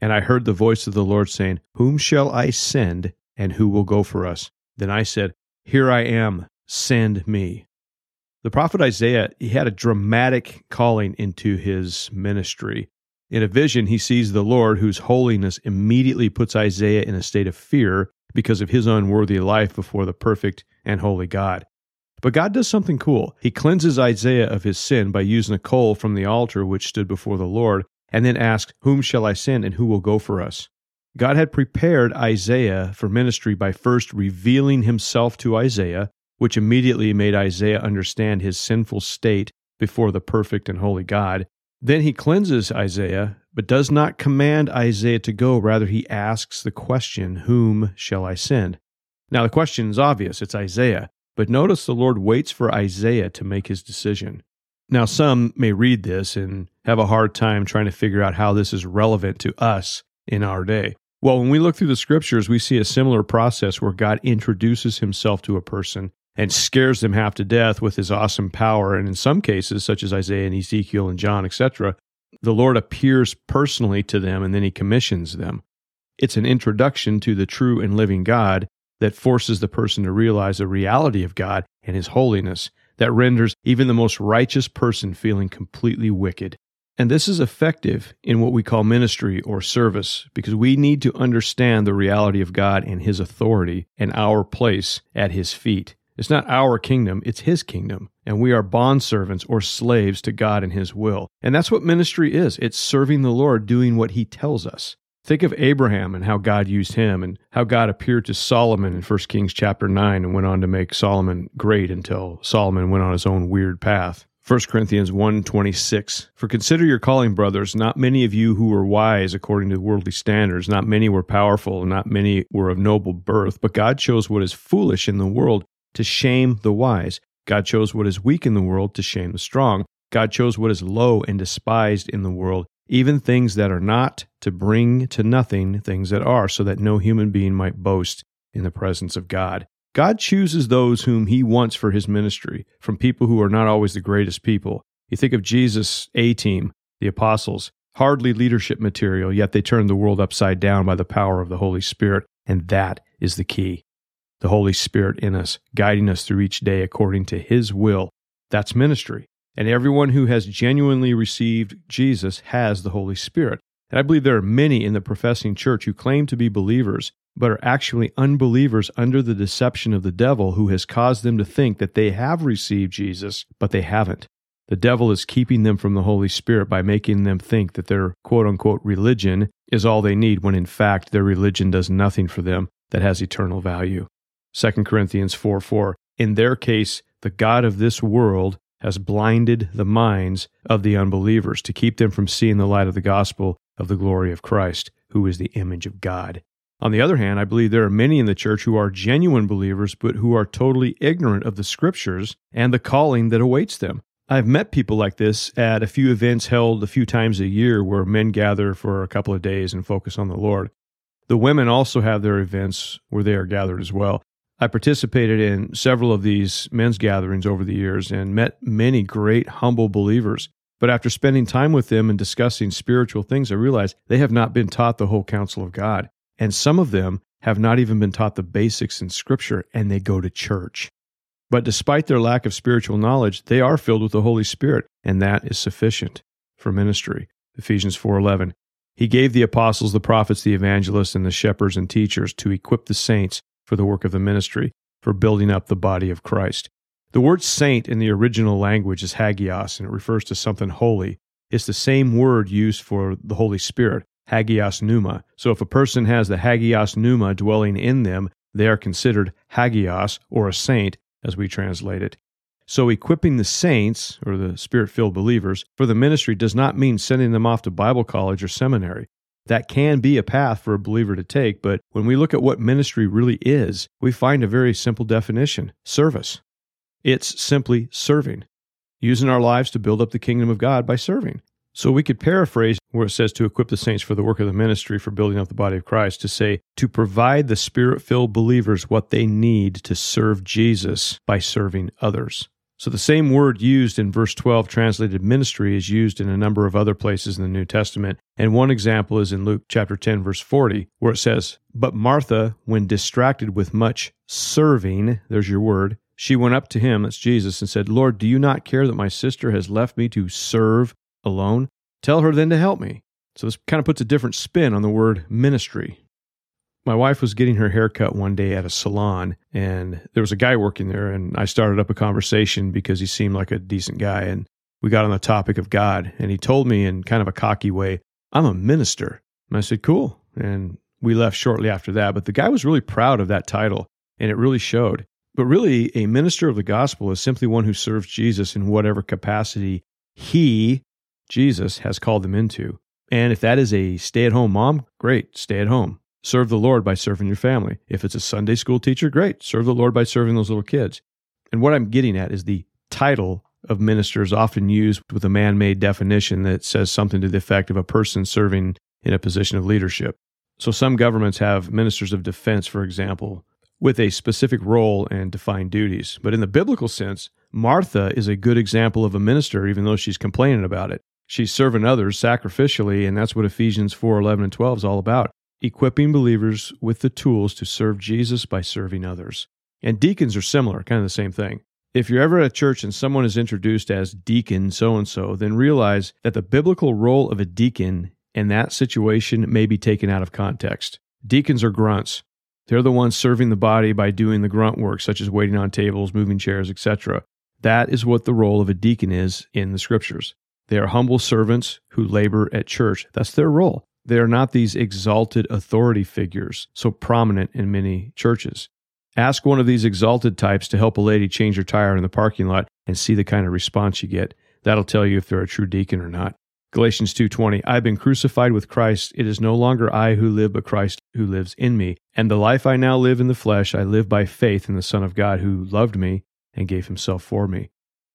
And I heard the voice of the Lord saying, Whom shall I send, and who will go for us? Then I said, Here I am, send me. The prophet Isaiah, he had a dramatic calling into his ministry. In a vision, he sees the Lord, whose holiness immediately puts Isaiah in a state of fear because of his unworthy life before the perfect and holy God. But God does something cool. He cleanses Isaiah of his sin by using a coal from the altar which stood before the Lord, and then asks, Whom shall I send and who will go for us? God had prepared Isaiah for ministry by first revealing himself to Isaiah, which immediately made Isaiah understand his sinful state before the perfect and holy God. Then he cleanses Isaiah, but does not command Isaiah to go. Rather, he asks the question, Whom shall I send? Now, the question is obvious it's Isaiah. But notice the Lord waits for Isaiah to make his decision. Now, some may read this and have a hard time trying to figure out how this is relevant to us in our day. Well, when we look through the scriptures, we see a similar process where God introduces himself to a person and scares them half to death with his awesome power. And in some cases, such as Isaiah and Ezekiel and John, etc., the Lord appears personally to them and then he commissions them. It's an introduction to the true and living God that forces the person to realize the reality of God and His holiness, that renders even the most righteous person feeling completely wicked. And this is effective in what we call ministry or service because we need to understand the reality of God and His authority and our place at His feet. It's not our kingdom, it's His kingdom. And we are bondservants or slaves to God and His will. And that's what ministry is it's serving the Lord, doing what He tells us. Think of Abraham and how God used him and how God appeared to Solomon in 1 Kings chapter 9 and went on to make Solomon great until Solomon went on his own weird path. 1 Corinthians 1:26 For consider your calling brothers. Not many of you who were wise according to worldly standards. Not many were powerful. Not many were of noble birth. But God chose what is foolish in the world to shame the wise. God chose what is weak in the world to shame the strong. God chose what is low and despised in the world even things that are not, to bring to nothing things that are, so that no human being might boast in the presence of God. God chooses those whom he wants for his ministry from people who are not always the greatest people. You think of Jesus' A team, the apostles, hardly leadership material, yet they turned the world upside down by the power of the Holy Spirit. And that is the key. The Holy Spirit in us, guiding us through each day according to his will. That's ministry. And everyone who has genuinely received Jesus has the Holy Spirit. And I believe there are many in the professing church who claim to be believers, but are actually unbelievers under the deception of the devil who has caused them to think that they have received Jesus, but they haven't. The devil is keeping them from the Holy Spirit by making them think that their quote unquote religion is all they need, when in fact their religion does nothing for them that has eternal value. 2 Corinthians 4 4. In their case, the God of this world has blinded the minds of the unbelievers to keep them from seeing the light of the gospel of the glory of Christ, who is the image of God. On the other hand, I believe there are many in the church who are genuine believers, but who are totally ignorant of the scriptures and the calling that awaits them. I've met people like this at a few events held a few times a year where men gather for a couple of days and focus on the Lord. The women also have their events where they are gathered as well. I participated in several of these men's gatherings over the years and met many great, humble believers. But after spending time with them and discussing spiritual things, I realized they have not been taught the whole counsel of God. And some of them have not even been taught the basics in Scripture, and they go to church. But despite their lack of spiritual knowledge, they are filled with the Holy Spirit, and that is sufficient for ministry. Ephesians 4:11. He gave the apostles, the prophets, the evangelists, and the shepherds and teachers to equip the saints for the work of the ministry, for building up the body of Christ. The word saint in the original language is hagios, and it refers to something holy. It's the same word used for the Holy Spirit, hagios pneuma. So if a person has the hagios pneuma dwelling in them, they are considered hagios, or a saint, as we translate it. So, equipping the saints, or the spirit filled believers, for the ministry does not mean sending them off to Bible college or seminary. That can be a path for a believer to take, but when we look at what ministry really is, we find a very simple definition service. It's simply serving, using our lives to build up the kingdom of God by serving. So we could paraphrase where it says to equip the saints for the work of the ministry for building up the body of Christ to say to provide the spirit filled believers what they need to serve Jesus by serving others. So the same word used in verse 12, translated ministry, is used in a number of other places in the New Testament. And one example is in Luke chapter 10, verse 40, where it says, But Martha, when distracted with much serving, there's your word, she went up to him, that's Jesus, and said, Lord, do you not care that my sister has left me to serve alone? Tell her then to help me. So this kind of puts a different spin on the word ministry. My wife was getting her haircut one day at a salon, and there was a guy working there. And I started up a conversation because he seemed like a decent guy. And we got on the topic of God. And he told me in kind of a cocky way, I'm a minister. And I said, Cool. And we left shortly after that. But the guy was really proud of that title, and it really showed. But really, a minister of the gospel is simply one who serves Jesus in whatever capacity he, Jesus, has called them into. And if that is a stay at home mom, great, stay at home. Serve the Lord by serving your family. If it's a Sunday school teacher, great. Serve the Lord by serving those little kids. And what I'm getting at is the title of minister is often used with a man made definition that says something to the effect of a person serving in a position of leadership. So some governments have ministers of defense, for example, with a specific role and defined duties. But in the biblical sense, Martha is a good example of a minister, even though she's complaining about it. She's serving others sacrificially, and that's what Ephesians 4 11 and 12 is all about equipping believers with the tools to serve Jesus by serving others. And deacons are similar, kind of the same thing. If you're ever at a church and someone is introduced as deacon so and so, then realize that the biblical role of a deacon in that situation may be taken out of context. Deacons are grunts. They're the ones serving the body by doing the grunt work, such as waiting on tables, moving chairs, etc. That is what the role of a deacon is in the scriptures. They are humble servants who labor at church. That's their role. They are not these exalted authority figures so prominent in many churches. Ask one of these exalted types to help a lady change her tire in the parking lot and see the kind of response you get. That'll tell you if they're a true deacon or not. Galatians 2:20 I've been crucified with Christ it is no longer I who live but Christ who lives in me and the life I now live in the flesh I live by faith in the son of God who loved me and gave himself for me.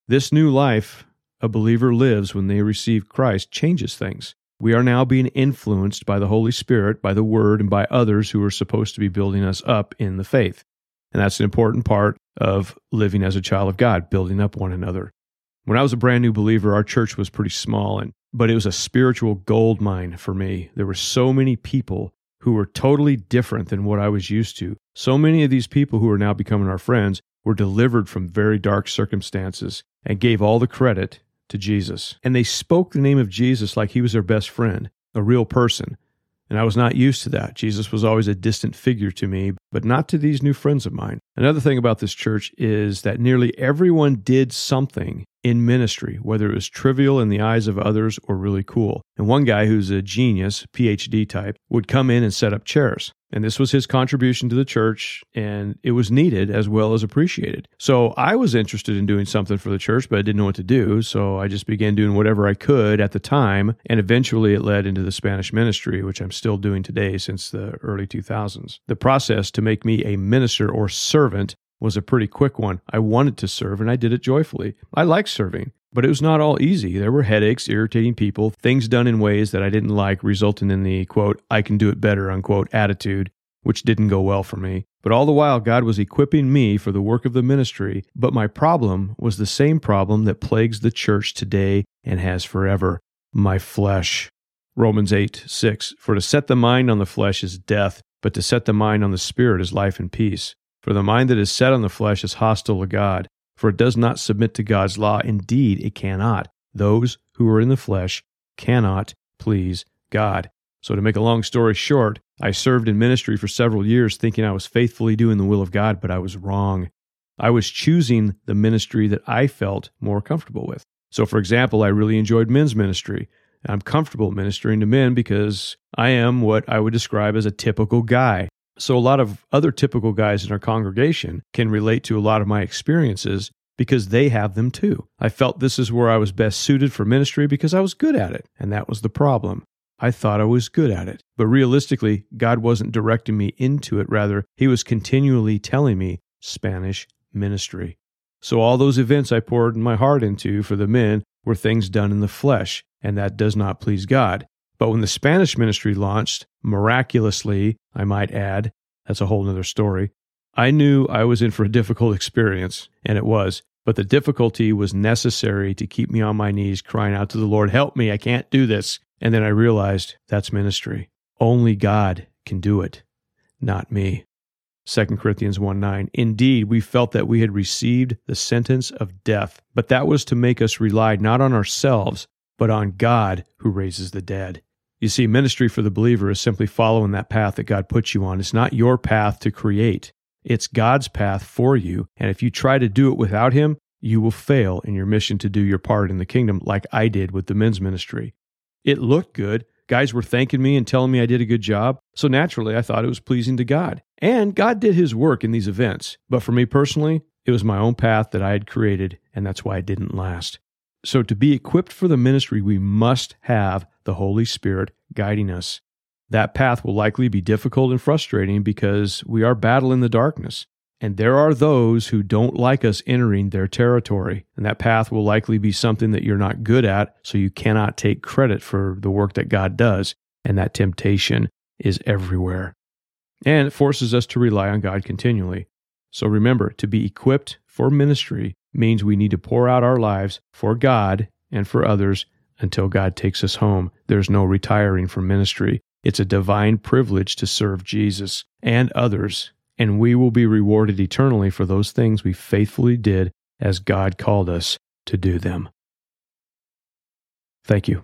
This new life a believer lives when they receive Christ changes things. We are now being influenced by the Holy Spirit, by the Word, and by others who are supposed to be building us up in the faith. And that's an important part of living as a child of God, building up one another. When I was a brand new believer, our church was pretty small, and but it was a spiritual gold mine for me. There were so many people who were totally different than what I was used to. So many of these people who are now becoming our friends were delivered from very dark circumstances and gave all the credit to Jesus. And they spoke the name of Jesus like he was their best friend, a real person. And I was not used to that. Jesus was always a distant figure to me, but not to these new friends of mine. Another thing about this church is that nearly everyone did something in ministry, whether it was trivial in the eyes of others or really cool. And one guy who's a genius, PhD type, would come in and set up chairs. And this was his contribution to the church, and it was needed as well as appreciated. So I was interested in doing something for the church, but I didn't know what to do. So I just began doing whatever I could at the time. And eventually it led into the Spanish ministry, which I'm still doing today since the early 2000s. The process to make me a minister or servant was a pretty quick one. I wanted to serve and I did it joyfully. I like serving, but it was not all easy. There were headaches, irritating people, things done in ways that I didn't like, resulting in the quote, I can do it better, unquote, attitude, which didn't go well for me. But all the while, God was equipping me for the work of the ministry. But my problem was the same problem that plagues the church today and has forever my flesh. Romans 8, 6. For to set the mind on the flesh is death, but to set the mind on the spirit is life and peace. For the mind that is set on the flesh is hostile to God, for it does not submit to God's law. Indeed, it cannot. Those who are in the flesh cannot please God. So, to make a long story short, I served in ministry for several years thinking I was faithfully doing the will of God, but I was wrong. I was choosing the ministry that I felt more comfortable with. So, for example, I really enjoyed men's ministry. I'm comfortable ministering to men because I am what I would describe as a typical guy. So, a lot of other typical guys in our congregation can relate to a lot of my experiences because they have them too. I felt this is where I was best suited for ministry because I was good at it, and that was the problem. I thought I was good at it. But realistically, God wasn't directing me into it. Rather, He was continually telling me Spanish ministry. So, all those events I poured my heart into for the men were things done in the flesh, and that does not please God. But when the Spanish ministry launched, miraculously, I might add, that's a whole other story, I knew I was in for a difficult experience, and it was. But the difficulty was necessary to keep me on my knees, crying out to the Lord, Help me, I can't do this. And then I realized that's ministry. Only God can do it, not me. 2 Corinthians 1 9. Indeed, we felt that we had received the sentence of death, but that was to make us rely not on ourselves, but on God who raises the dead. You see, ministry for the believer is simply following that path that God puts you on. It's not your path to create, it's God's path for you. And if you try to do it without Him, you will fail in your mission to do your part in the kingdom, like I did with the men's ministry. It looked good. Guys were thanking me and telling me I did a good job. So naturally, I thought it was pleasing to God. And God did his work in these events. But for me personally, it was my own path that I had created, and that's why it didn't last. So, to be equipped for the ministry, we must have the Holy Spirit guiding us. That path will likely be difficult and frustrating because we are battling the darkness. And there are those who don't like us entering their territory. And that path will likely be something that you're not good at, so you cannot take credit for the work that God does. And that temptation is everywhere. And it forces us to rely on God continually. So remember, to be equipped for ministry means we need to pour out our lives for God and for others until God takes us home. There's no retiring from ministry. It's a divine privilege to serve Jesus and others and we will be rewarded eternally for those things we faithfully did as God called us to do them. Thank you.